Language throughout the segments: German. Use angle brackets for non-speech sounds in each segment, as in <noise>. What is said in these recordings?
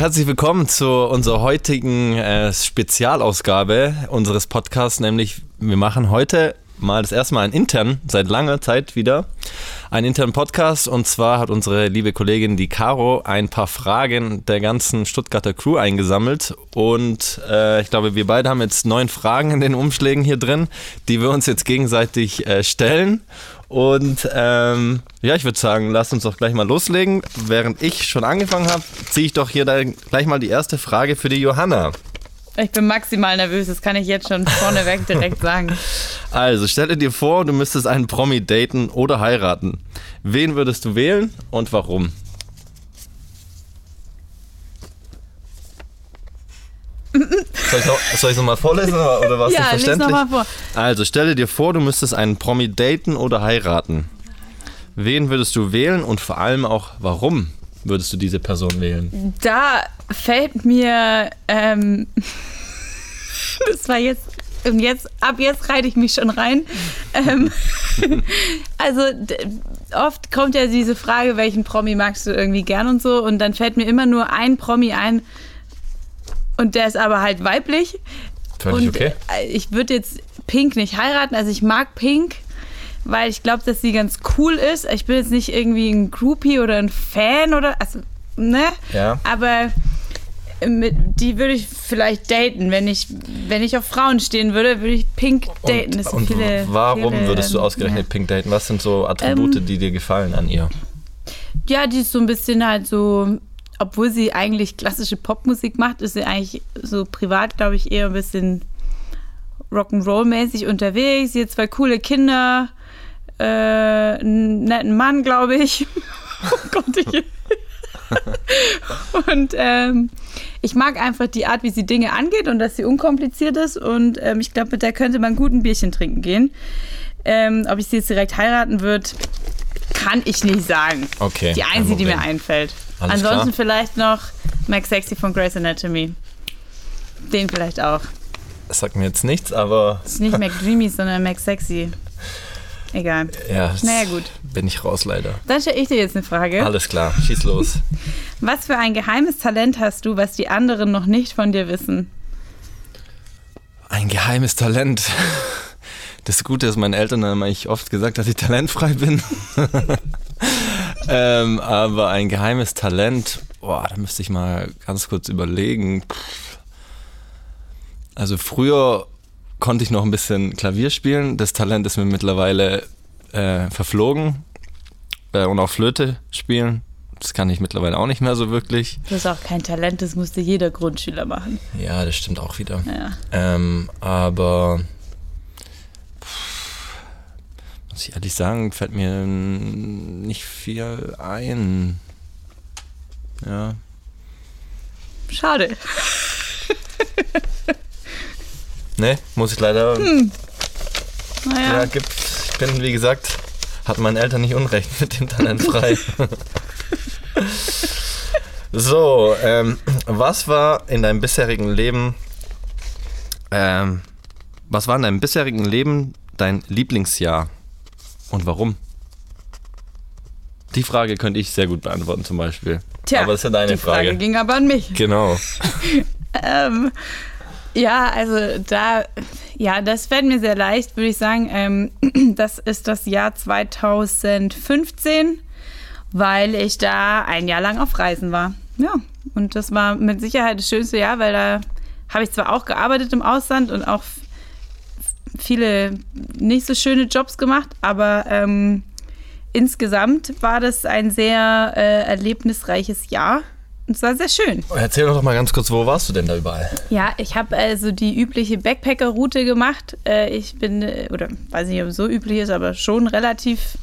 herzlich willkommen zu unserer heutigen äh, Spezialausgabe unseres Podcasts, nämlich wir machen heute mal das erste Mal einen intern, seit langer Zeit wieder, einen internen Podcast. Und zwar hat unsere liebe Kollegin, die Caro, ein paar Fragen der ganzen Stuttgarter Crew eingesammelt. Und äh, ich glaube, wir beide haben jetzt neun Fragen in den Umschlägen hier drin, die wir uns jetzt gegenseitig äh, stellen. Und ähm, ja, ich würde sagen, lasst uns doch gleich mal loslegen. Während ich schon angefangen habe, ziehe ich doch hier gleich mal die erste Frage für die Johanna. Ich bin maximal nervös, das kann ich jetzt schon vorneweg direkt <laughs> sagen. Also, stelle dir vor, du müsstest einen Promi daten oder heiraten. Wen würdest du wählen und warum? Soll ich es nochmal vorlesen oder was ja, nicht verständlich? Noch mal vor. Also stelle dir vor, du müsstest einen Promi daten oder heiraten. Wen würdest du wählen und vor allem auch warum würdest du diese Person wählen? Da fällt mir, ähm, <laughs> das war jetzt, und jetzt, ab jetzt reite ich mich schon rein. Ähm, <laughs> also oft kommt ja diese Frage, welchen Promi magst du irgendwie gern und so, und dann fällt mir immer nur ein Promi ein, und der ist aber halt weiblich. Völlig und okay. Ich würde jetzt Pink nicht heiraten. Also ich mag Pink, weil ich glaube, dass sie ganz cool ist. Ich bin jetzt nicht irgendwie ein Groupie oder ein Fan oder also, ne? Ja. Aber mit, die würde ich vielleicht daten. Wenn ich, wenn ich auf Frauen stehen würde, würde ich Pink daten. Und, und viele, warum viele, würdest du ausgerechnet ja. Pink daten? Was sind so Attribute, ähm, die dir gefallen an ihr? Ja, die ist so ein bisschen halt so obwohl sie eigentlich klassische Popmusik macht, ist sie eigentlich so privat, glaube ich, eher ein bisschen Rock'n'Roll-mäßig unterwegs. Sie hat zwei coole Kinder, äh, einen netten Mann, glaube ich. <laughs> oh Gott, ich. <laughs> und ähm, ich mag einfach die Art, wie sie Dinge angeht und dass sie unkompliziert ist. Und ähm, ich glaube, mit der könnte man gut ein Bierchen trinken gehen. Ähm, ob ich sie jetzt direkt heiraten würde, kann ich nicht sagen. Okay. Die einzige, die mir einfällt. Alles Ansonsten klar. vielleicht noch Max Sexy von Grey's Anatomy. Den vielleicht auch. Das sagt mir jetzt nichts, aber. Das ist nicht Mac Dreamy, sondern Max Sexy. Egal. Ja, naja, gut. Bin ich raus, leider. Dann stelle ich dir jetzt eine Frage. Alles klar, schieß los. <laughs> Was für ein geheimes Talent hast du, was die anderen noch nicht von dir wissen? Ein geheimes Talent. Das Gute ist, meine Eltern haben eigentlich oft gesagt, dass ich talentfrei bin. <laughs> ähm, aber ein geheimes Talent, boah, da müsste ich mal ganz kurz überlegen. Also früher konnte ich noch ein bisschen Klavier spielen. Das Talent ist mir mittlerweile äh, verflogen. Äh, und auch Flöte spielen. Das kann ich mittlerweile auch nicht mehr so wirklich. Das ist auch kein Talent, das musste jeder Grundschüler machen. Ja, das stimmt auch wieder. Ja. Ähm, aber muss ich ehrlich sagen, fällt mir nicht viel ein. Ja. Schade. ne, muss ich leider. Hm. Naja. Ja, gibt, ich bin, wie gesagt, hat meinen Eltern nicht unrecht mit dem Talent frei. <laughs> so, ähm, was war in deinem bisherigen Leben, ähm, was war in deinem bisherigen Leben dein Lieblingsjahr? Und warum? Die Frage könnte ich sehr gut beantworten zum Beispiel. Tja, aber das ist ja deine die Frage. Frage ging aber an mich. Genau. <laughs> ähm, ja, also da, ja, das fällt mir sehr leicht, würde ich sagen. Ähm, <clears throat> das ist das Jahr 2015, weil ich da ein Jahr lang auf Reisen war. Ja, und das war mit Sicherheit das schönste Jahr, weil da habe ich zwar auch gearbeitet im Ausland und auch viele nicht so schöne Jobs gemacht, aber ähm, insgesamt war das ein sehr äh, erlebnisreiches Jahr. Und es war sehr schön. Erzähl doch mal ganz kurz, wo warst du denn da überall? Ja, ich habe also die übliche Backpacker-Route gemacht. Äh, ich bin, äh, oder weiß nicht, ob es so üblich ist, aber schon relativ.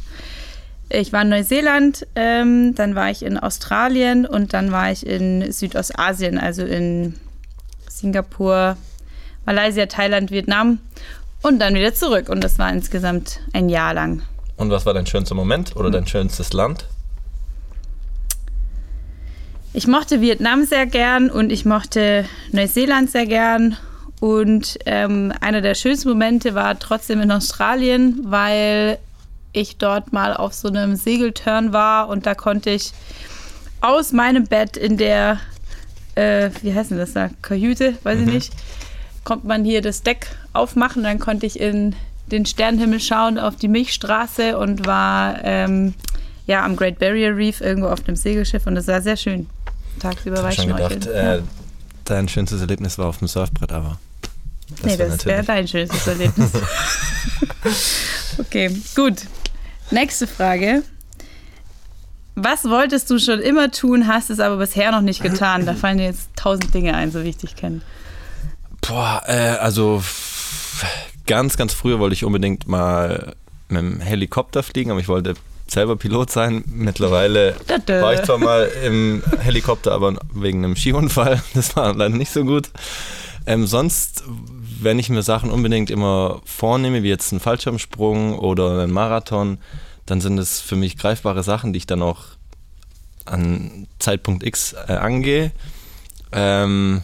Ich war in Neuseeland, ähm, dann war ich in Australien und dann war ich in Südostasien, also in Singapur, Malaysia, Thailand, Vietnam und dann wieder zurück. Und das war insgesamt ein Jahr lang. Und was war dein schönster Moment oder dein schönstes Land? Ich mochte Vietnam sehr gern und ich mochte Neuseeland sehr gern. Und ähm, einer der schönsten Momente war trotzdem in Australien, weil ich dort mal auf so einem Segelturn war und da konnte ich aus meinem Bett in der äh, wie heißt denn das da, Kajüte, weiß Mhm. ich nicht, konnte man hier das Deck aufmachen. Dann konnte ich in den Sternenhimmel schauen auf die Milchstraße und war ähm, ja am Great Barrier Reef irgendwo auf einem Segelschiff und das war sehr schön. Tagsüber war Ich schon gedacht, äh, dein schönstes Erlebnis war auf dem Surfbrett, aber. Das nee, das wäre dein schönstes Erlebnis. <laughs> okay, gut. Nächste Frage. Was wolltest du schon immer tun, hast es aber bisher noch nicht getan? Da fallen dir jetzt tausend Dinge ein, so wie ich dich kenne. Boah, äh, also ganz, ganz früher wollte ich unbedingt mal mit dem Helikopter fliegen, aber ich wollte selber Pilot sein. Mittlerweile war ich zwar mal im Helikopter, aber wegen einem Skiunfall. <laughs> Das war leider nicht so gut. Ähm, sonst, wenn ich mir Sachen unbedingt immer vornehme, wie jetzt einen Fallschirmsprung oder einen Marathon, dann sind es für mich greifbare Sachen, die ich dann auch an Zeitpunkt X äh, angehe. Ähm,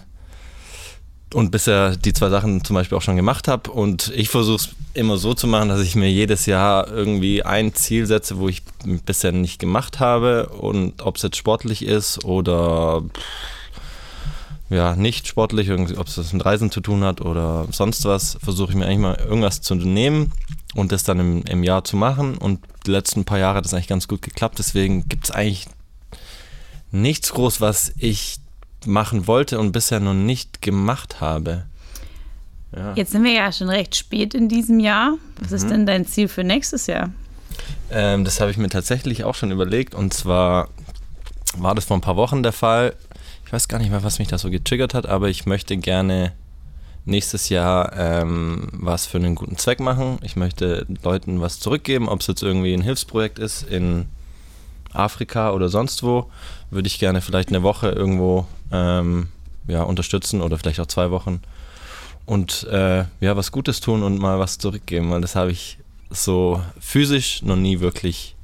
und bisher die zwei Sachen zum Beispiel auch schon gemacht habe. Und ich versuche es immer so zu machen, dass ich mir jedes Jahr irgendwie ein Ziel setze, wo ich bisher nicht gemacht habe. Und ob es jetzt sportlich ist oder ja, nicht sportlich, ob es das mit Reisen zu tun hat oder sonst was, versuche ich mir eigentlich mal irgendwas zu nehmen und das dann im, im Jahr zu machen. Und die letzten paar Jahre hat das eigentlich ganz gut geklappt. Deswegen gibt es eigentlich nichts groß, was ich machen wollte und bisher noch nicht gemacht habe. Ja. Jetzt sind wir ja schon recht spät in diesem Jahr. Was Mhm. ist denn dein Ziel für nächstes Jahr? Ähm, das habe ich mir tatsächlich auch schon überlegt und zwar war das vor ein paar Wochen der Fall. Ich weiß gar nicht mehr, was mich da so getriggert hat, aber ich möchte gerne nächstes Jahr ähm, was für einen guten Zweck machen. Ich möchte Leuten was zurückgeben, ob es jetzt irgendwie ein Hilfsprojekt ist in Afrika oder sonst wo, würde ich gerne vielleicht eine Woche irgendwo ähm, ja, unterstützen oder vielleicht auch zwei Wochen und äh, ja, was Gutes tun und mal was zurückgeben, weil das habe ich so physisch noch nie wirklich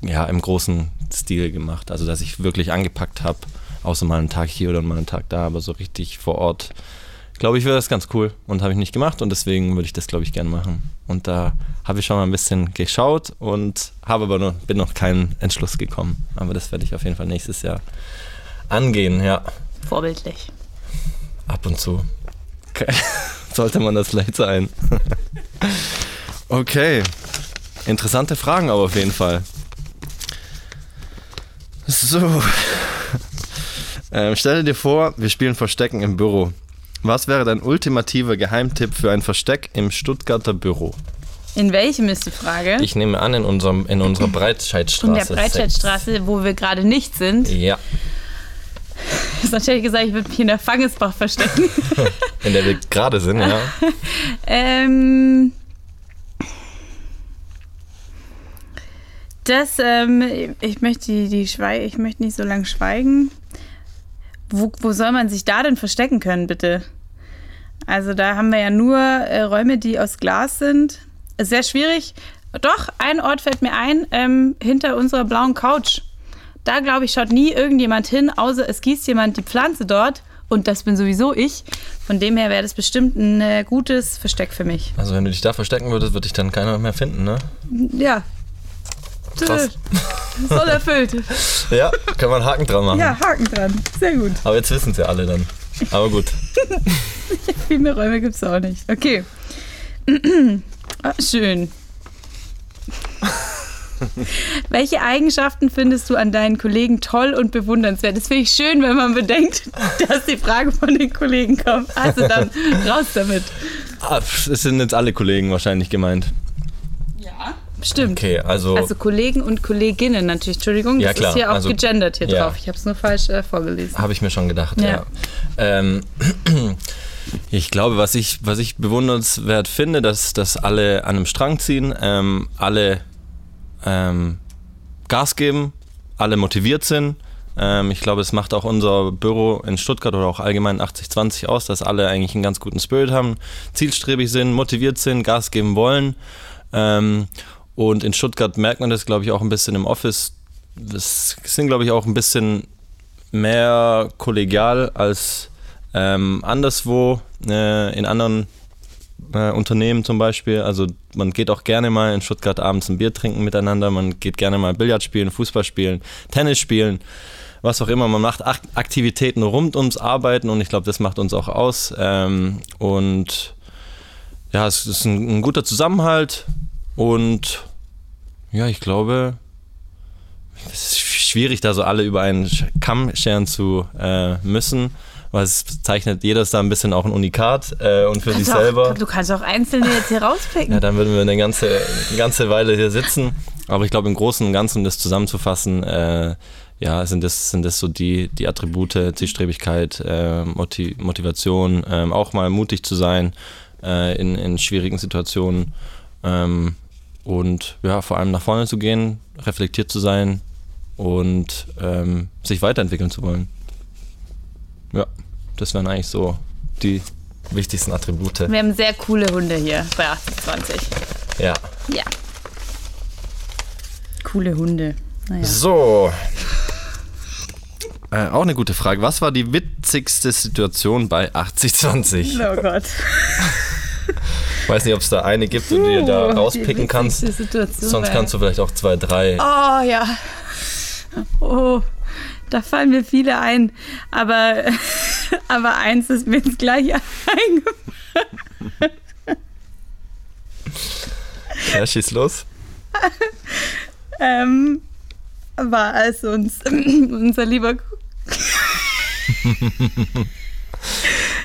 ja, im großen Stil gemacht. Also, dass ich wirklich angepackt habe, außer mal einen Tag hier oder mal einen Tag da, aber so richtig vor Ort. Glaube ich, wäre das ganz cool und habe ich nicht gemacht und deswegen würde ich das, glaube ich, gerne machen. Und da habe ich schon mal ein bisschen geschaut und habe aber noch, bin noch keinen Entschluss gekommen. Aber das werde ich auf jeden Fall nächstes Jahr angehen, ja. Vorbildlich. Ab und zu. Okay. <laughs> Sollte man das vielleicht sein. <laughs> okay. Interessante Fragen aber auf jeden Fall. So. <laughs> Ähm, stell dir vor, wir spielen Verstecken im Büro. Was wäre dein ultimativer Geheimtipp für ein Versteck im Stuttgarter Büro? In welchem ist die Frage? Ich nehme an, in, unserem, in unserer <clears throat> Breitscheidstraße. in der Breitscheidstraße, wo wir gerade nicht sind. Ja, Sonst hätte ich gesagt, ich würde mich in der Fangesbach verstecken. <laughs> in der wir gerade sind, ja. <laughs> ähm, das, ähm, ich möchte die, die ich möchte nicht so lange schweigen. Wo, wo soll man sich da denn verstecken können, bitte? Also da haben wir ja nur äh, Räume, die aus Glas sind. Ist sehr schwierig. Doch, ein Ort fällt mir ein, ähm, hinter unserer blauen Couch. Da, glaube ich, schaut nie irgendjemand hin, außer es gießt jemand die Pflanze dort. Und das bin sowieso ich. Von dem her wäre das bestimmt ein äh, gutes Versteck für mich. Also wenn du dich da verstecken würdest, würde dich dann keiner mehr finden, ne? Ja. Krass. Voll erfüllt. <laughs> Ja, kann man einen Haken dran machen. Ja, Haken dran. Sehr gut. Aber jetzt wissen sie alle dann. Aber gut. <laughs> Viel mehr Räume gibt es auch nicht. Okay. <clears throat> ah, schön. <laughs> Welche Eigenschaften findest du an deinen Kollegen toll und bewundernswert? Das finde ich schön, wenn man bedenkt, dass die Frage von den Kollegen kommt. Also dann raus damit. Ah, Es sind jetzt alle Kollegen wahrscheinlich gemeint. Stimmt. Okay, also, Also Kollegen und Kolleginnen natürlich. Entschuldigung, Ja, das klar. ist hier auch Also, gegendert hier ja. drauf. Ich habe es nur falsch äh, vorgelesen. habe ich mir schon gedacht, ja. Ja. Ähm, <clears throat> ich glaube, was ich, was ich bewundernswert finde, dass, dass alle an einem Strang ziehen, ähm, alle ähm, Gas geben, alle motiviert sind. Ähm, ich glaube, es macht auch unser Büro in Stuttgart oder auch allgemein 8020 aus, dass alle eigentlich einen ganz guten Spirit haben, zielstrebig sind, motiviert sind, Gas geben wollen. Und in Stuttgart merkt man das, glaube ich, auch ein bisschen im Office. Es sind, glaube ich, auch ein bisschen mehr kollegial als ähm, anderswo äh, in anderen äh, Unternehmen zum Beispiel. Also man geht auch gerne mal in Stuttgart abends ein Bier trinken miteinander, man geht gerne mal Billard spielen, Fußball spielen, Tennis spielen, was auch immer. Man macht Aktivitäten rund ums Arbeiten und ich glaube, das macht uns auch aus. Ähm, und ja, es ist ein, ein guter Zusammenhalt und ja, ich glaube, es ist schwierig, da so alle über einen Kamm scheren zu äh, müssen weil es zeichnet jeder ist da ein bisschen auch ein Unikat äh, und für sich selber. du kannst auch einzelne jetzt hier rauspicken. Ja, dann würden wir eine ganze, eine ganze Weile hier sitzen. Aber ich glaube, im Großen und Ganzen, um das zusammenzufassen, äh, ja, sind das, sind das so die, die Attribute, Zielstrebigkeit, äh, Motiv Motivation, ähm, auch mal mutig zu sein äh, in, in schwierigen Situationen ähm, und ja, vor allem nach vorne zu gehen, reflektiert zu sein und ähm, sich weiterentwickeln zu wollen. Ja, das wären eigentlich so die wichtigsten Attribute. Wir haben sehr coole Hunde hier bei 28. Ja. Ja. Coole Hunde. Naja. So. Äh, auch eine gute Frage. Was war die witzigste Situation bei 8020? Oh Gott. Ich weiß nicht, ob es da eine gibt, die du da rauspicken kannst. Sonst kannst du vielleicht auch zwei, drei. Oh ja. Oh. Da fallen mir viele ein, aber, <laughs> aber eins ist mir jetzt gleich <laughs> eingefallen. Ja, schieß los. <laughs> ähm, war als uns <clears throat> unser lieber.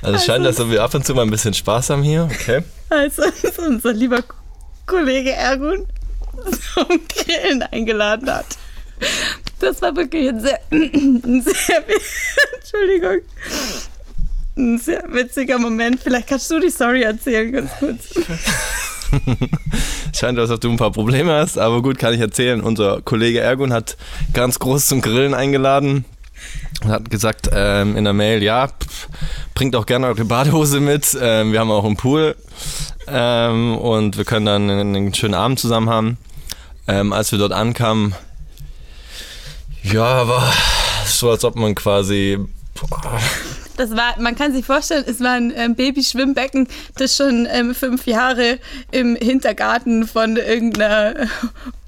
Also es scheint, dass wir ab und zu mal ein bisschen Spaß haben hier, okay. Als uns unser lieber Kollege Ergun zum Grillen eingeladen hat. Das war wirklich ein sehr, ein sehr, Entschuldigung, ein sehr witziger Moment. Vielleicht kannst du die Story erzählen, ganz kurz. <laughs> Scheint, als ob du ein paar Probleme hast, aber gut, kann ich erzählen. Unser Kollege Ergun hat ganz groß zum Grillen eingeladen und hat gesagt ähm, in der Mail, ja, bringt auch gerne eure Badehose mit. Ähm, wir haben auch einen Pool ähm, und wir können dann einen, einen schönen Abend zusammen haben. Ähm, als wir dort ankamen, ja, aber so, als ob man quasi. Boah. Das war, man kann sich vorstellen, es war ein ähm, Babyschwimmbecken, das schon ähm, fünf Jahre im Hintergarten von irgendeiner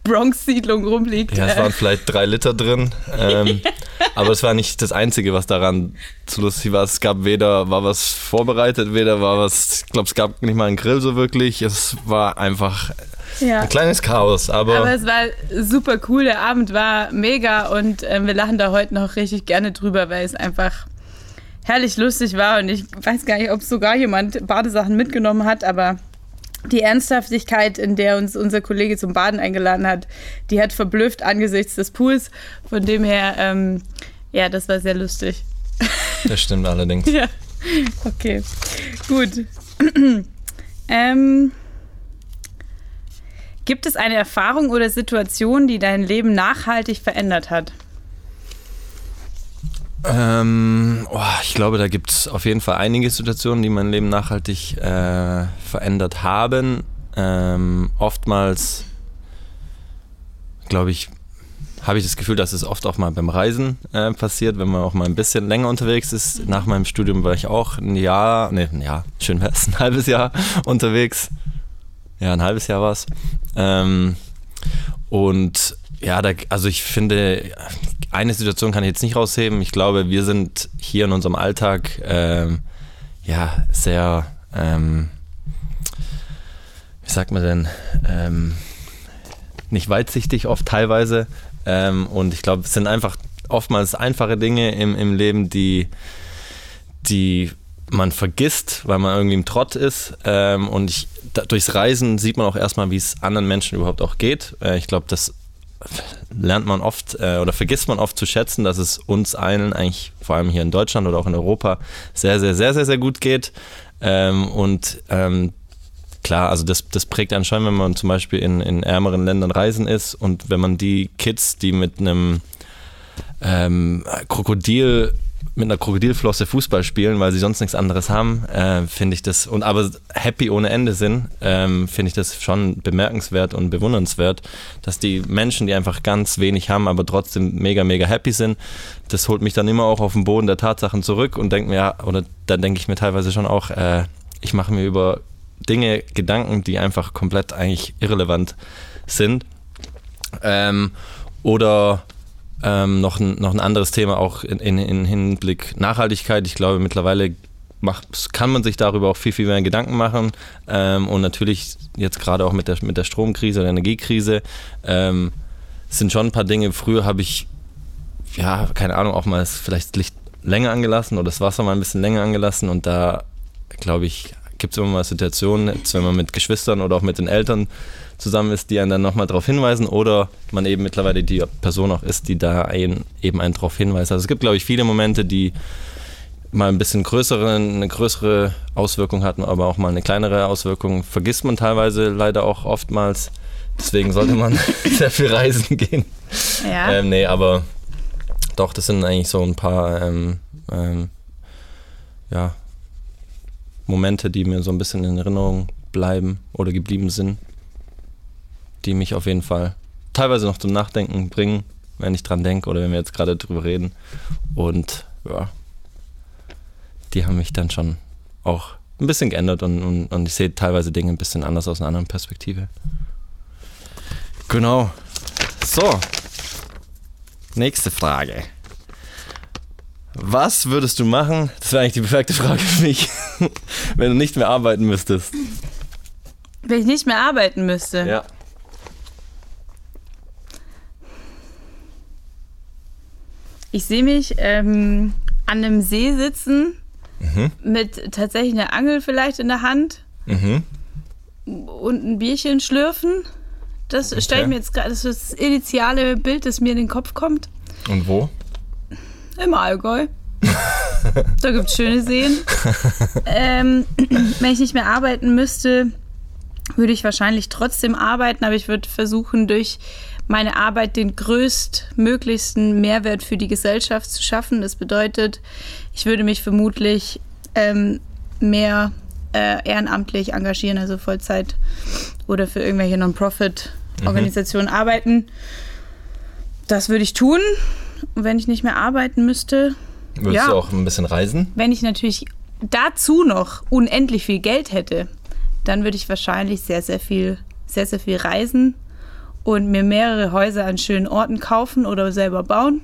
Bronx-Siedlung rumliegt. Ja, es waren vielleicht drei Liter drin. Ähm, <laughs> aber es war nicht das Einzige, was daran zu lustig war. Es gab weder, war was vorbereitet, weder war was, ich glaube, es gab nicht mal einen Grill so wirklich. Es war einfach ja. Ein kleines Chaos, aber. Aber es war super cool. Der Abend war mega und äh, wir lachen da heute noch richtig gerne drüber, weil es einfach herrlich lustig war. Und ich weiß gar nicht, ob sogar jemand Badesachen mitgenommen hat, aber die Ernsthaftigkeit, in der uns unser Kollege zum Baden eingeladen hat, die hat verblüfft angesichts des Pools. Von dem her, ähm, ja, das war sehr lustig. <laughs> Das stimmt allerdings. ja. Okay. Gut. <clears throat> ähm. Gibt es eine Erfahrung oder Situation, die dein Leben nachhaltig verändert hat? Ähm, oh, ich glaube, da gibt es auf jeden Fall einige Situationen, die mein Leben nachhaltig äh, verändert haben. Ähm, oftmals, glaube ich, habe ich das Gefühl, dass es oft auch mal beim Reisen äh, passiert, wenn man auch mal ein bisschen länger unterwegs ist. Nach meinem Studium war ich auch ein Jahr, ne, ein Jahr, schön wäre es, ein halbes Jahr <laughs> unterwegs. Ja, ein halbes Jahr war es. Ähm, und ja, da, also ich finde, eine Situation kann ich jetzt nicht rausheben. Ich glaube, wir sind hier in unserem Alltag ähm, ja sehr, ähm, wie sagt man denn, ähm, nicht weitsichtig oft teilweise. Ähm, und ich glaube, es sind einfach oftmals einfache Dinge im, im Leben, die, die man vergisst, weil man irgendwie im Trott ist. Ähm, und ich, da, durchs Reisen sieht man auch erstmal, wie es anderen Menschen überhaupt auch geht. Äh, ich glaube, das lernt man oft äh, oder vergisst man oft zu schätzen, dass es uns allen eigentlich, vor allem hier in Deutschland oder auch in Europa, sehr, sehr, sehr, sehr, sehr gut geht. Ähm, und ähm, klar, also das, das prägt einen schon, wenn man zum Beispiel in, in ärmeren Ländern reisen ist und wenn man die Kids, die mit einem ähm, Krokodil mit einer Krokodilflosse Fußball spielen, weil sie sonst nichts anderes haben, äh, finde ich das, und aber happy ohne Ende sind, ähm, finde ich das schon bemerkenswert und bewundernswert, dass die Menschen, die einfach ganz wenig haben, aber trotzdem mega, mega happy sind, das holt mich dann immer auch auf den Boden der Tatsachen zurück und denke mir, oder dann denke ich mir teilweise schon auch, äh, ich mache mir über Dinge, Gedanken, die einfach komplett eigentlich irrelevant sind. Ähm, oder ähm, noch, ein, noch ein anderes Thema auch in, in, in Hinblick Nachhaltigkeit. Ich glaube, mittlerweile macht, kann man sich darüber auch viel, viel mehr Gedanken machen. Ähm, und natürlich jetzt gerade auch mit der, mit der Stromkrise oder Energiekrise ähm, sind schon ein paar Dinge. Früher habe ich, ja, keine Ahnung, auch mal vielleicht das Licht länger angelassen oder das Wasser mal ein bisschen länger angelassen. Und da, glaube ich, gibt es immer mal Situationen, jetzt, wenn man mit Geschwistern oder auch mit den Eltern zusammen ist, die einen dann nochmal darauf hinweisen oder man eben mittlerweile die Person auch ist, die da einen, eben einen darauf hinweist. Also es gibt, glaube ich, viele Momente, die mal ein bisschen größere, eine größere Auswirkung hatten, aber auch mal eine kleinere Auswirkung. Vergisst man teilweise leider auch oftmals. Deswegen sollte man <laughs> sehr viel reisen gehen. Ja. Ähm, nee, aber doch, das sind eigentlich so ein paar ähm, ähm, ja, Momente, die mir so ein bisschen in Erinnerung bleiben oder geblieben sind, die mich auf jeden Fall teilweise noch zum Nachdenken bringen, wenn ich dran denke oder wenn wir jetzt gerade drüber reden. Und ja, die haben mich dann schon auch ein bisschen geändert und, und, und ich sehe teilweise Dinge ein bisschen anders aus einer anderen Perspektive. Genau. So. Nächste Frage. Was würdest du machen? Das wäre eigentlich die perfekte Frage für mich, <laughs> wenn du nicht mehr arbeiten müsstest. Wenn ich nicht mehr arbeiten müsste? Ja. Ich sehe mich ähm, an einem See sitzen mhm. mit tatsächlich einer Angel vielleicht in der Hand mhm. und ein Bierchen schlürfen. Das okay. stelle ich mir jetzt gerade, das ist das initiale Bild, das mir in den Kopf kommt. Und wo? Im Allgäu. <laughs> da gibt es schöne Seen. ähm, <clears throat> wenn ich nicht mehr arbeiten müsste, würde ich wahrscheinlich trotzdem arbeiten, aber ich würde versuchen, durch meine Arbeit den größtmöglichsten Mehrwert für die Gesellschaft zu schaffen. Das bedeutet, ich würde mich vermutlich ähm, mehr äh, ehrenamtlich engagieren, also Vollzeit oder für irgendwelche Non-Profit-Organisationen mhm. arbeiten. Das würde ich tun. Und wenn ich nicht mehr arbeiten müsste. Würdest ja, du auch ein bisschen reisen? Wenn ich natürlich dazu noch unendlich viel Geld hätte, dann würde ich wahrscheinlich sehr, sehr viel, sehr, sehr viel reisen und mir mehrere Häuser an schönen Orten kaufen oder selber bauen.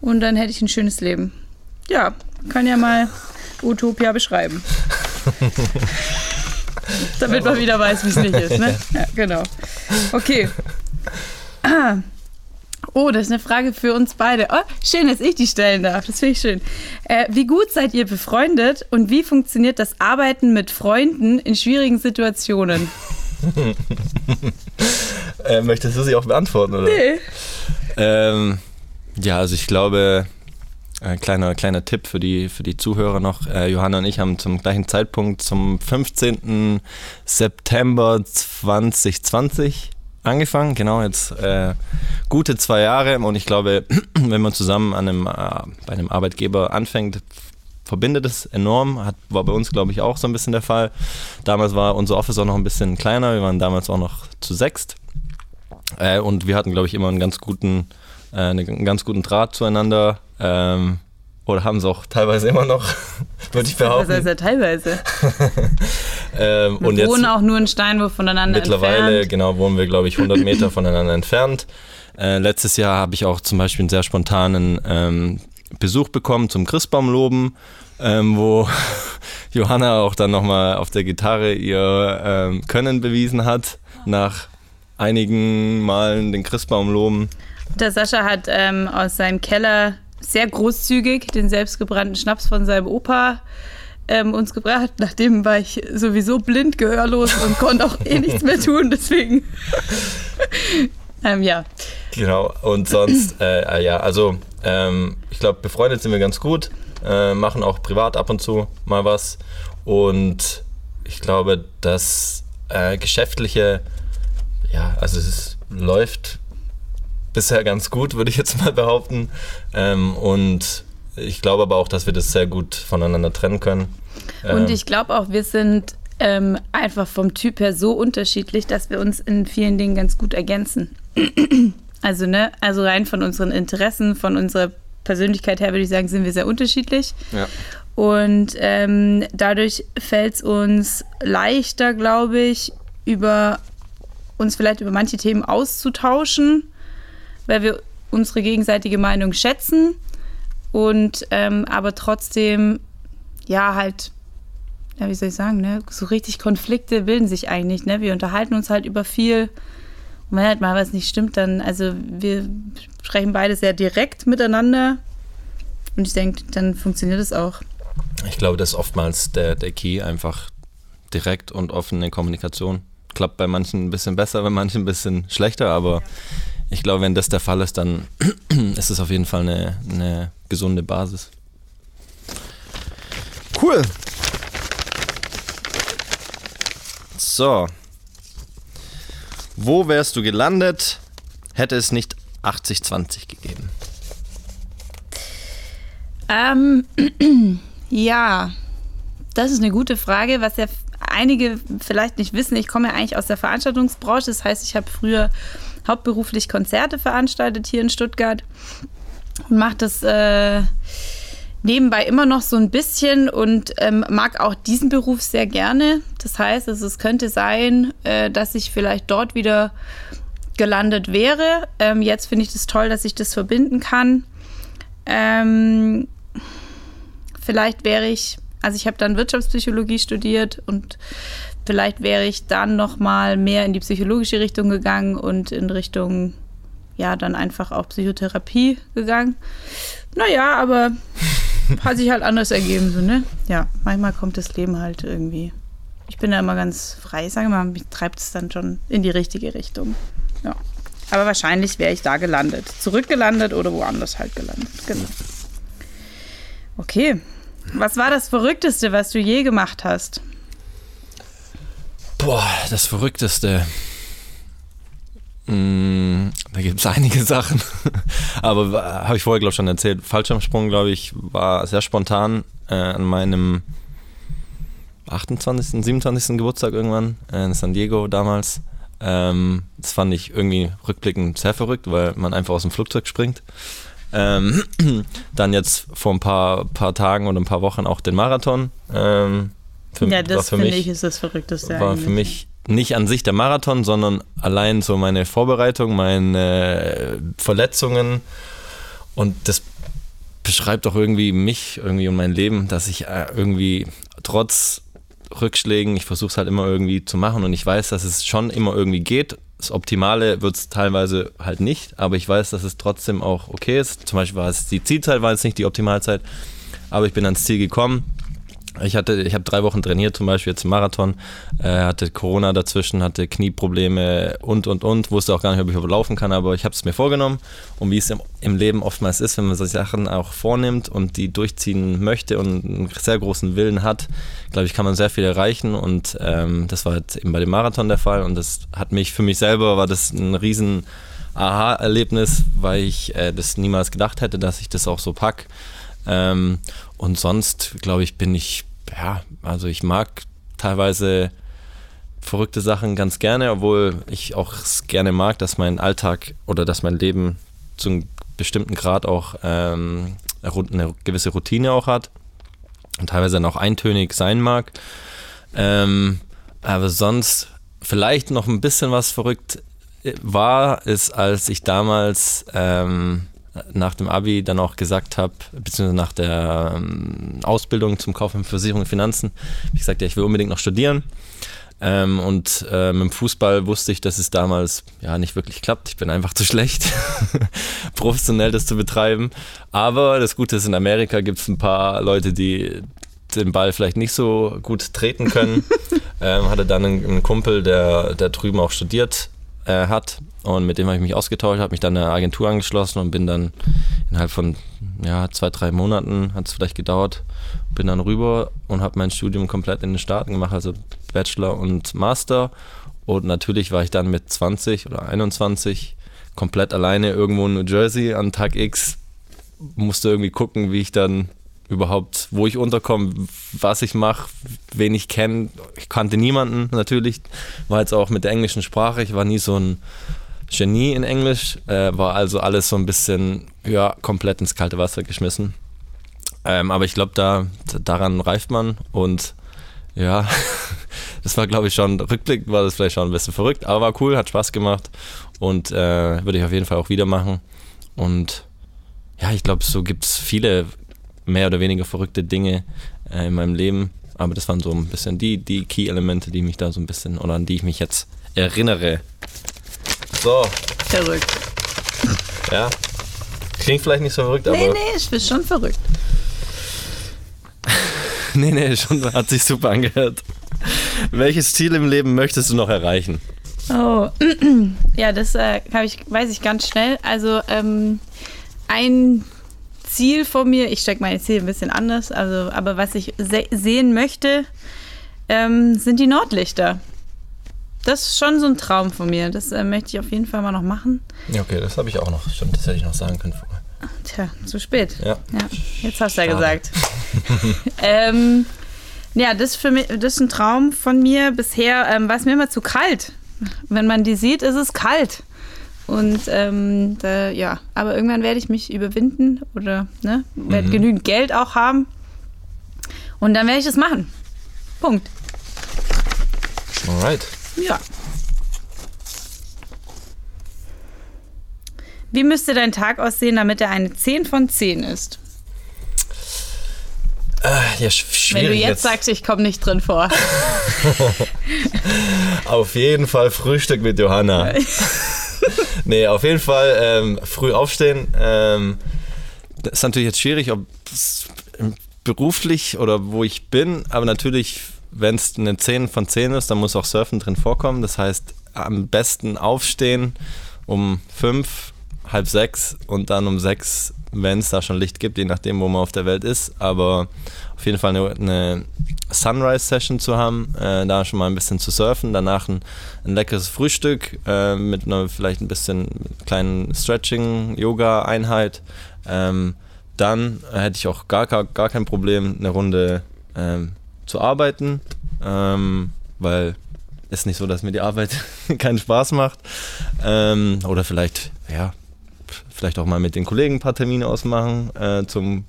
Und dann hätte ich ein schönes Leben. Ja, kann ja mal Utopia beschreiben. <laughs> Damit man wieder weiß, wie es nicht ist. Ne? Ja, genau. Okay. Oh, das ist eine Frage für uns beide. Oh, schön, dass ich die stellen darf. Das finde ich schön. Äh, wie gut seid ihr befreundet und wie funktioniert das Arbeiten mit Freunden in schwierigen Situationen? <laughs> äh, möchtest du sie auch beantworten, oder? Nee. Ähm, ja, also ich glaube, äh, kleiner, kleiner Tipp für die, für die Zuhörer noch. Äh, Johanna und ich haben zum gleichen Zeitpunkt zum 15. September 2020 angefangen. Genau, jetzt äh, gute zwei Jahre. Und ich glaube, <clears throat> wenn man zusammen an einem, äh, bei einem Arbeitgeber anfängt, verbindet es enorm. Hat, war bei uns, glaube ich, auch so ein bisschen der Fall. Damals war unser Office auch noch ein bisschen kleiner. Wir waren damals auch noch zu sechst. Äh, und wir hatten, glaube ich, immer einen ganz guten, äh, einen ganz guten Draht zueinander. Ähm, oder haben sie auch teilweise immer noch, <laughs> würde ich behaupten. Also, teilweise. <laughs> ähm, wir und wohnen auch nur einen Steinwurf voneinander mittlerweile, entfernt. Mittlerweile, genau, wohnen wir, glaube ich, 100 Meter voneinander entfernt. Äh, letztes Jahr habe ich auch zum Beispiel einen sehr spontanen ähm, Besuch bekommen zum Christbaumloben, ähm, wo <laughs> Johanna auch dann nochmal auf der Gitarre ihr ähm, Können bewiesen hat, nach einigen Malen den Christbaum loben. Der Sascha hat ähm, aus seinem Keller sehr großzügig den selbstgebrannten Schnaps von seinem Opa ähm, uns gebracht. Nachdem war ich sowieso blind, gehörlos und konnte auch eh nichts mehr tun. Deswegen, <laughs> ähm, ja. Genau, und sonst, äh, äh, ja, also ähm, ich glaube, befreundet sind wir ganz gut, äh, machen auch privat ab und zu mal was. Und ich glaube, das äh, Geschäftliche, ja, also es läuft bisher ganz gut, würde ich jetzt mal behaupten. Ähm, und ich glaube aber auch, dass wir das sehr gut voneinander trennen können. Und ähm, ich glaube auch, wir sind ähm, einfach vom Typ her so unterschiedlich, dass wir uns in vielen Dingen ganz gut ergänzen. <clears throat> also, ne, also rein von unseren Interessen, von unserer Persönlichkeit her würde ich sagen, sind wir sehr unterschiedlich. Ja. Und ähm, dadurch fällt es uns leichter, glaube ich, über uns vielleicht über manche Themen auszutauschen, weil wir unsere gegenseitige Meinung schätzen und ähm, aber trotzdem ja halt ja wie soll ich sagen ne so richtig Konflikte bilden sich eigentlich ne? Wir unterhalten uns halt über viel. Und wenn halt mal was nicht stimmt dann also wir sprechen beide sehr direkt miteinander. Und ich denke dann funktioniert es auch. Ich glaube das ist oftmals der der Key einfach direkt und offene Kommunikation klappt bei manchen ein bisschen besser bei manchen ein bisschen schlechter aber ich glaube wenn das der Fall ist dann <clears throat> ist es auf jeden Fall eine, eine gesunde Basis. Cool. So. Wo wärst du gelandet, hätte es nicht 80-20 gegeben? Ähm, <clears throat> ja, das ist eine gute Frage, was ja einige vielleicht nicht wissen. Ich komme ja eigentlich aus der Veranstaltungsbranche. Das heißt, ich habe früher hauptberuflich Konzerte veranstaltet hier in Stuttgart und mache das äh, nebenbei immer noch so ein bisschen und ähm, mag auch diesen Beruf sehr gerne. Das heißt, also es könnte sein, äh, dass ich vielleicht dort wieder gelandet wäre. Ähm, jetzt finde ich das toll, dass ich das verbinden kann. Ähm, vielleicht wäre ich, also ich habe dann Wirtschaftspsychologie studiert und vielleicht wäre ich dann noch mal mehr in die psychologische Richtung gegangen und in Richtung ja dann einfach auch Psychotherapie gegangen. Naja, aber <laughs> hat sich halt anders ergeben, so, ne? Ja, manchmal kommt das Leben halt irgendwie. Ich bin da immer ganz frei, sage mal, mich treibt es dann schon in die richtige Richtung. Ja. Aber wahrscheinlich wäre ich da gelandet. Zurückgelandet oder woanders halt gelandet. Genau. Okay. Was war das Verrückteste, was du je gemacht hast? Boah, das Verrückteste. Mm, da gibt es einige Sachen. <laughs> Aber habe ich vorher, glaube ich, schon erzählt. Fallschirmsprung, glaube ich, war sehr spontan äh, an meinem 28., 27. Geburtstag irgendwann äh, in San Diego damals. Ähm, das fand ich irgendwie rückblickend sehr verrückt, weil man einfach aus dem Flugzeug springt. Ähm, <clears throat> dann jetzt vor ein paar, paar Tagen oder ein paar Wochen auch den Marathon. Ähm, für, ja, das finde ich ist das Verrückteste. War eigentlich. für mich nicht an sich der Marathon, sondern allein so meine Vorbereitung, meine äh, Verletzungen und das beschreibt auch irgendwie mich irgendwie und mein Leben, dass ich äh, irgendwie trotz Rückschlägen, ich versuche es halt immer irgendwie zu machen und ich weiß, dass es schon immer irgendwie geht. Das Optimale wird es teilweise halt nicht, aber ich weiß, dass es trotzdem auch okay ist. Zum Beispiel war es die Zielzeit, war jetzt nicht die Optimalzeit, aber ich bin ans Ziel gekommen ich hatte, ich habe drei Wochen trainiert, zum Beispiel jetzt Marathon, äh, hatte Corona dazwischen, hatte Knieprobleme und und und, wusste auch gar nicht, ob ich überlaufen kann, aber ich habe es mir vorgenommen. Und wie es im, im, Leben oftmals ist, wenn man solche Sachen auch vornimmt und die durchziehen möchte und einen sehr großen Willen hat, glaube ich, kann man sehr viel erreichen. Und ähm, das war jetzt eben bei dem Marathon der Fall. Und das hat mich für mich selber war das ein riesen Aha-Erlebnis, weil ich äh, das niemals gedacht hätte, dass ich das auch so pack. Ähm, und sonst, glaube ich, bin ich ja, also ich mag teilweise verrückte Sachen ganz gerne, obwohl ich auch gerne mag, dass mein Alltag oder dass mein Leben zu einem bestimmten Grad auch ähm, eine gewisse Routine auch hat und teilweise dann auch eintönig sein mag. Ähm, aber sonst vielleicht noch ein bisschen was verrückt war, ist, als ich damals ähm, nach dem Abi dann auch gesagt habe, beziehungsweise nach der ähm, Ausbildung zum Kauf von Versicherung und Finanzen, habe ich gesagt, ja, ich will unbedingt noch studieren. Ähm, und äh, mit dem Fußball wusste ich, dass es damals ja nicht wirklich klappt. Ich bin einfach zu schlecht, <laughs> professionell das zu betreiben. Aber das Gute ist, in Amerika gibt es ein paar Leute, die den Ball vielleicht nicht so gut treten können. <laughs> ähm, hatte dann einen, einen Kumpel, der, der drüben auch studiert äh, hat und mit dem habe ich mich ausgetauscht, habe mich dann einer Agentur angeschlossen und bin dann innerhalb von ja, zwei, drei Monaten, hat es vielleicht gedauert, bin dann rüber und habe mein Studium komplett in den Staaten gemacht, also Bachelor und Master. Und natürlich war ich dann mit 20 oder 21 komplett alleine irgendwo in New Jersey an Tag X. Musste irgendwie gucken, wie ich dann überhaupt, wo ich unterkomme, was ich mache, wen ich kenne. Ich kannte niemanden natürlich, war jetzt auch mit der englischen Sprache. Ich war nie so ein Genie in Englisch, äh, war also alles so ein bisschen, ja, komplett ins kalte Wasser geschmissen. Ähm, aber ich glaube, da, daran reift man und ja, <laughs> das war, glaube ich, schon, rückblickend war das vielleicht schon ein bisschen verrückt, aber war cool, hat Spaß gemacht und äh, würde ich auf jeden Fall auch wieder machen. Und ja, ich glaube, so gibt es viele mehr oder weniger verrückte Dinge äh, in meinem Leben. Aber das waren so ein bisschen die, die Key-Elemente, die mich da so ein bisschen, oder an die ich mich jetzt erinnere. So. Verrückt. Ja. Klingt vielleicht nicht so verrückt, aber. Nee, nee, ich bin schon verrückt. <laughs> nee, nee, schon hat sich super angehört. Welches Ziel im Leben möchtest du noch erreichen? Oh, <clears throat> ja, das äh, ich, weiß ich ganz schnell. Also ähm, ein Ziel von mir, ich stecke meine Ziele ein bisschen anders, also, aber was ich se sehen möchte, ähm, sind die Nordlichter. Das ist schon so ein Traum von mir. Das äh, möchte ich auf jeden Fall mal noch machen. Ja, okay, das habe ich auch noch. Stimmt, das hätte ich noch sagen können vorher. Tja, zu spät. Ja. ja jetzt hast du ja gesagt. <laughs> ähm, ja, das, für mich, das ist ein Traum von mir. Bisher ähm, war es mir immer zu kalt. Wenn man die sieht, ist es kalt. Und ähm, da, ja, aber irgendwann werde ich mich überwinden oder ne, werde mhm. genügend Geld auch haben. Und dann werde ich das machen. Punkt. Alright. Ja. Wie müsste dein Tag aussehen, damit er eine 10 von 10 ist? Äh, ja, Wenn du jetzt, jetzt. sagst, ich komme nicht drin vor. <laughs> auf jeden Fall Frühstück mit Johanna. <laughs> nee, auf jeden Fall ähm, früh aufstehen. Ähm, das ist natürlich jetzt schwierig, ob beruflich oder wo ich bin, aber natürlich, wenn es eine 10 von 10 ist, dann muss auch Surfen drin vorkommen. Das heißt, am besten aufstehen um 5, halb 6 und dann um 6 wenn es da schon Licht gibt, je nachdem, wo man auf der Welt ist. Aber auf jeden Fall eine, eine Sunrise-Session zu haben, äh, da schon mal ein bisschen zu surfen, danach ein, ein leckeres Frühstück äh, mit einer vielleicht ein bisschen kleinen Stretching-Yoga-Einheit. Ähm, dann hätte ich auch gar, gar, gar kein Problem, eine Runde ähm, zu arbeiten, ähm, weil es nicht so, dass mir die Arbeit <laughs> keinen Spaß macht. Ähm, oder vielleicht, ja, vielleicht auch mal mit den Kollegen ein paar Termine ausmachen äh, zum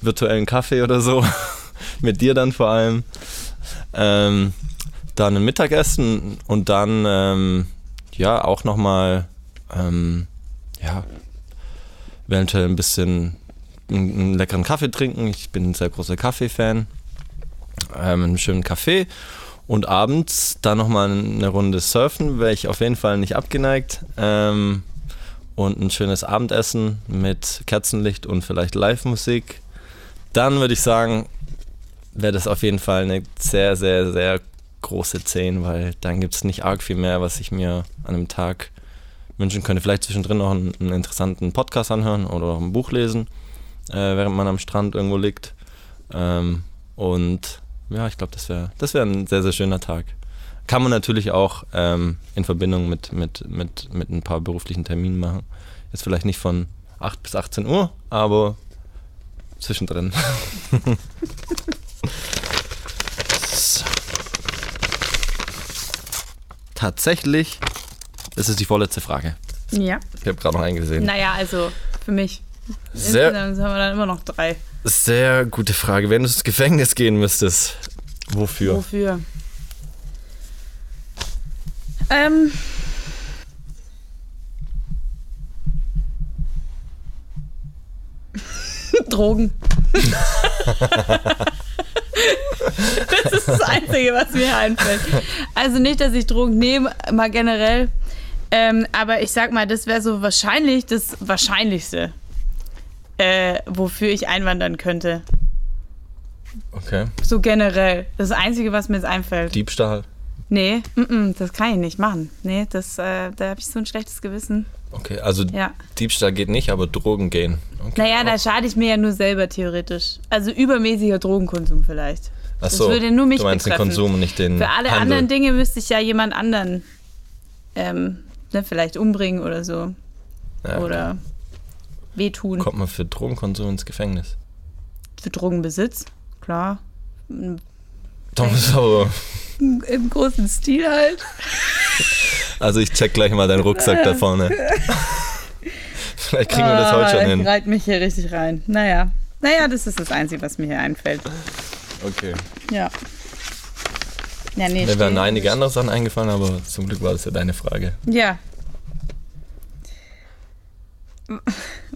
virtuellen Kaffee oder so. <laughs> mit dir dann vor allem. Ähm, dann ein Mittagessen und dann ähm, ja auch nochmal ähm, ja, eventuell ein bisschen einen, leckeren Kaffee trinken. Ich bin ein sehr großer Kaffee-Fan. Ähm, einen schönen Kaffee und abends dann nochmal eine Runde surfen, wäre ich auf jeden Fall nicht abgeneigt. Ähm, und ein schönes Abendessen mit Kerzenlicht und vielleicht Live-Musik, dann würde ich sagen, wäre das auf jeden Fall eine sehr, sehr, sehr große 10, weil dann gibt es nicht arg viel mehr, was ich mir an einem Tag wünschen könnte. Vielleicht zwischendrin noch einen, einen interessanten Podcast anhören oder ein Buch lesen, äh, während man am Strand irgendwo liegt. Ähm, und ja, ich glaube, das wäre das wär ein sehr, sehr schöner Tag. Kann man natürlich auch ähm, in Verbindung mit, mit, mit, mit ein paar beruflichen Terminen machen. Jetzt vielleicht nicht von 8 bis 18 Uhr, aber zwischendrin. so. <laughs> Tatsächlich, das ist die vorletzte Frage. Ja. Ich habe gerade noch eingesehen. Naja, also für mich. Sehr, Insgesamt haben wir dann immer noch drei. Sehr gute Frage. Wenn du ins Gefängnis gehen müsstest, wofür? Wofür? Ähm. <laughs> Drogen. das ist das Einzige, was mir einfällt. Also nicht, dass ich Drogen nehme, mal generell. Ähm, aber ich sag mal, das wäre so wahrscheinlich das Wahrscheinlichste, äh, wofür ich einwandern könnte. Okay. So generell. Das Einzige, was mir jetzt einfällt. Diebstahl. Nee, m -m, das kann ich nicht machen. Nee, das, äh, da habe ich so ein schlechtes Gewissen. Okay, also ja. Diebstahl geht nicht, aber Drogen gehen. Okay. Naja, da schade ich mir ja nur selber theoretisch. Also übermäßiger Drogenkonsum vielleicht. Ach so, das würde nur mich du meinst betreffen. den Konsum und nicht den Für alle Handel. anderen Dinge müsste ich ja jemand anderen ähm, ne, vielleicht umbringen oder so. Ja, oder okay. wehtun. Kommt man für Drogenkonsum ins Gefängnis? Für Drogenbesitz, klar. Thomas, <laughs> aber im großen Stil halt. Also ich check gleich mal deinen Rucksack da vorne. <laughs> Vielleicht kriegen wir das heute schon hin. Reit mich hier richtig rein. Naja. Naja, das ist das Einzige, was mir hier einfällt. Okay. Ja. Ja, nee, Mir wären einige andere Sachen eingefallen, aber zum Glück war das ja deine Frage. Ja.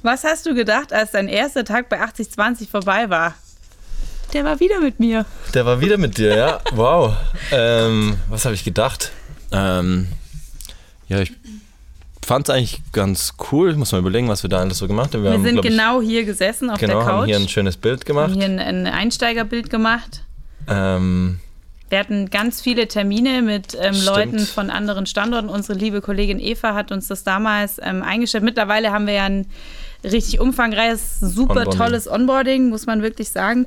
Was hast du gedacht, als dein erster Tag bei 8020 vorbei war? Der war wieder mit mir. Der war wieder mit dir, ja? Wow. Ähm, was habe ich gedacht? Ähm, ja, ich fand es eigentlich ganz cool. Ich muss mal überlegen, was wir da alles so gemacht haben. Wir haben, sind glaub ich, genau hier gesessen auf genau, der haben Couch. hier ein schönes Bild haben gemacht. hier ein, ein Einsteigerbild gemacht. Ähm, Wir hatten ganz viele Termine mit ähm. Leuten von anderen Standorten. Unsere liebe Kollegin Eva hat uns das damals ähm, eingestellt. Mittlerweile haben wir ja ein richtig umfangreiches, super Onboarding. tolles Onboarding, muss man wirklich sagen.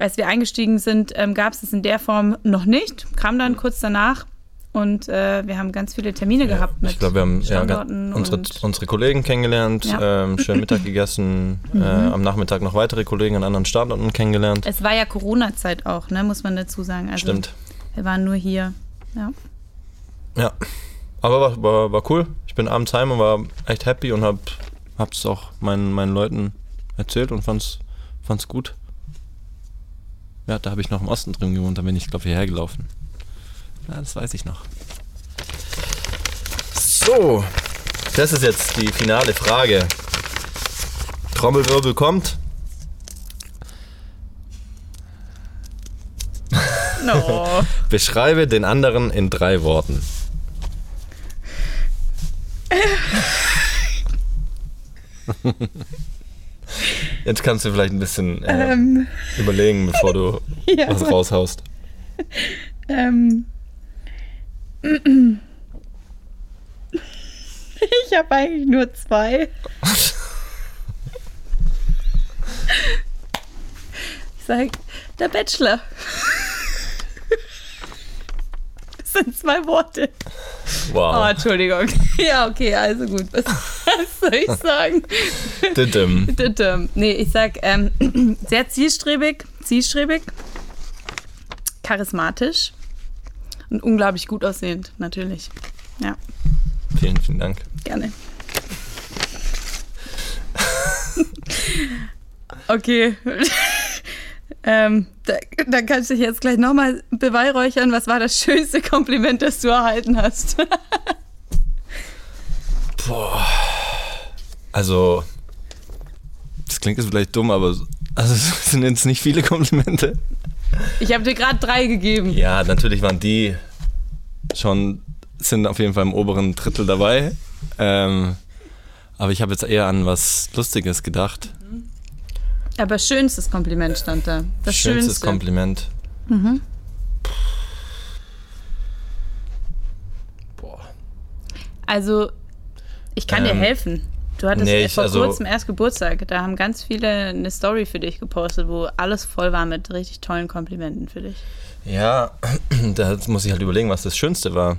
Als wir eingestiegen sind, ähm, gab es es in der Form noch nicht, kam dann kurz danach. Und äh, wir haben ganz viele Termine gehabt mit ich glaube, wir haben ja, unsere, unsere Kollegen kennengelernt, Ja. Mhm. ähm, schön <laughs> Mittag gegessen, äh, am Nachmittag noch weitere Kollegen an anderen Standorten kennengelernt. es war ja Corona-Zeit auch, ne, muss man dazu sagen. Also Stimmt. Wir waren nur hier. Ja. Ja. Aber war, war, war cool. Ich bin abends heim und war echt happy und hab, hab's auch meinen, meinen Leuten erzählt und fand's, fand's gut. Ja, da habe ich noch im Osten drin gewohnt, da bin ich, glaube ich, hierher gelaufen. Ja, das weiß ich noch. So, das ist jetzt die finale Frage. Trommelwirbel kommt. No. <laughs> Beschreibe den anderen in drei Worten. <laughs> Jetzt kannst du vielleicht ein bisschen äh, ähm, überlegen, bevor du <laughs> ja. was raushaust. Ähm. Ich habe eigentlich nur zwei. Ich sag, der Bachelor. Das sind zwei Worte. Oh, Wow. Entschuldigung. <laughs> Ja, okay, also gut. Was, <laughs> was soll ich sagen? <laughs> Didim. Didim. Nee, ich sag ähm, <clears throat> sehr zielstrebig, zielstrebig, charismatisch und unglaublich gut aussehend, natürlich. Ja, Vielen, vielen Dank. gerne. <laughs> okay. ähm, da, da kannst du dich jetzt gleich nochmal beweihräuchern. Was war das schönste Kompliment, das du erhalten hast? Boah. Also, das klingt jetzt vielleicht dumm, aber also, <laughs> es sind jetzt nicht viele Komplimente. Ich habe dir gerade drei gegeben. Ja, natürlich waren die schon, sind auf jeden Fall im oberen Drittel dabei. Ähm, aber ich habe jetzt eher an was Lustiges gedacht. Aber schönstes Kompliment stand da. Das Schönstes schönste. Kompliment. Boah. Also, ich kann dir Ähm, helfen. Du hattest nee, ich- vor also- kurzem erst Geburtstag. Da haben ganz viele eine Story für dich gepostet, wo alles voll war mit richtig tollen Komplimenten für dich. Ja, <clears throat> da muss ich halt überlegen, was das Schönste war.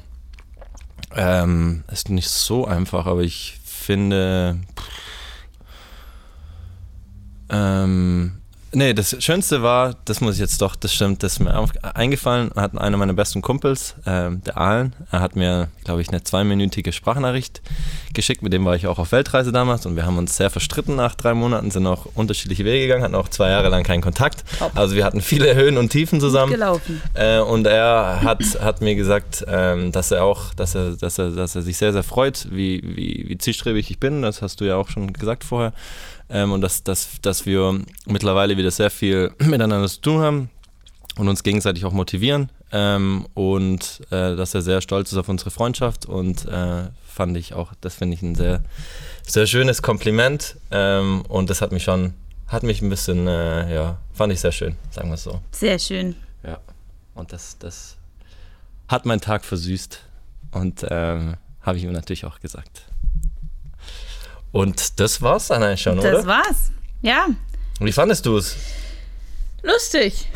Ähm, ist nicht so einfach, aber ich finde. Ähm, nee, das Schönste war, das muss ich jetzt doch, das stimmt, das ist mir eingefallen, hat einer meiner besten Kumpels, ähm, der Aalen, er hat mir, glaube ich, eine zweiminütige Sprachnachricht geschickt, mit dem war ich auch auf Weltreise damals und wir haben uns sehr verstritten nach drei Monaten, sind auch unterschiedliche Wege gegangen, hatten auch zwei Jahre lang keinen Kontakt. Top. Also wir hatten viele Höhen und Tiefen zusammen. Gelaufen. Äh, und er hat, hat mir gesagt, ähm, dass er auch, dass er, dass er, dass er sich sehr, sehr freut, wie, wie, wie zielstrebig ich bin. Das hast du ja auch schon gesagt vorher. Ähm, und dass, dass, dass wir mittlerweile wieder sehr viel <clears throat> miteinander zu tun haben und uns gegenseitig auch motivieren. Ähm, und äh, dass er sehr stolz ist auf unsere Freundschaft und äh, fand ich auch, das finde ich ein sehr, sehr schönes Kompliment. Ähm, und das hat mich schon, hat mich ein bisschen, äh, ja, fand ich sehr schön, sagen wir es so. Sehr schön. Ja. Und das, das hat meinen Tag versüßt. Und ähm, habe ich ihm natürlich auch gesagt. Und das war's dann eigentlich schon, Das oder? war's. Ja, Wie fandest du es? lustig.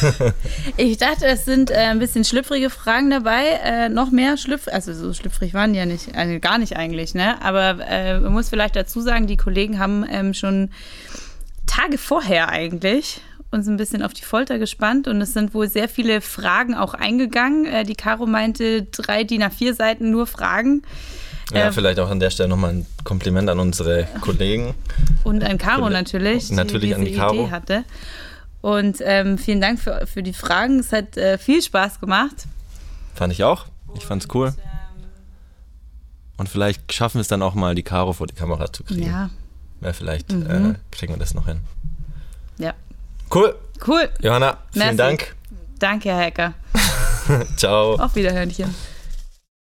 <laughs> ich dachte, es sind äh, ein bisschen schlüpfrige Fragen dabei. Äh, noch mehr schlüpfrig. Also so schlüpfrig waren die ja nicht, also gar nicht eigentlich, ne? Aber äh, man muss vielleicht dazu sagen, die Kollegen haben ähm, schon Tage vorher eigentlich uns ein bisschen auf die Folter gespannt und es sind wohl sehr viele Fragen auch eingegangen. Äh, die Caro meinte, drei DIN A4 Seiten nur Fragen. Ja, Äh, vielleicht auch an der Stelle nochmal ein Kompliment an unsere Kollegen. Und an Caro natürlich, Natürlich die an diese die Caro. Idee hatte. Und ähm, vielen Dank für, für die Fragen. Es hat äh, viel Spaß gemacht. Fand ich auch. Ich fand's cool. Und vielleicht schaffen wir es dann auch mal, die Caro vor die Kamera zu kriegen. Ja, Ja, vielleicht Mhm. äh, kriegen wir das noch hin. ja. Cool. Cool. Johanna, vielen Merci. Dank. Danke, Herr Hacker. <laughs> Ciao. Auf Wiederhörnchen.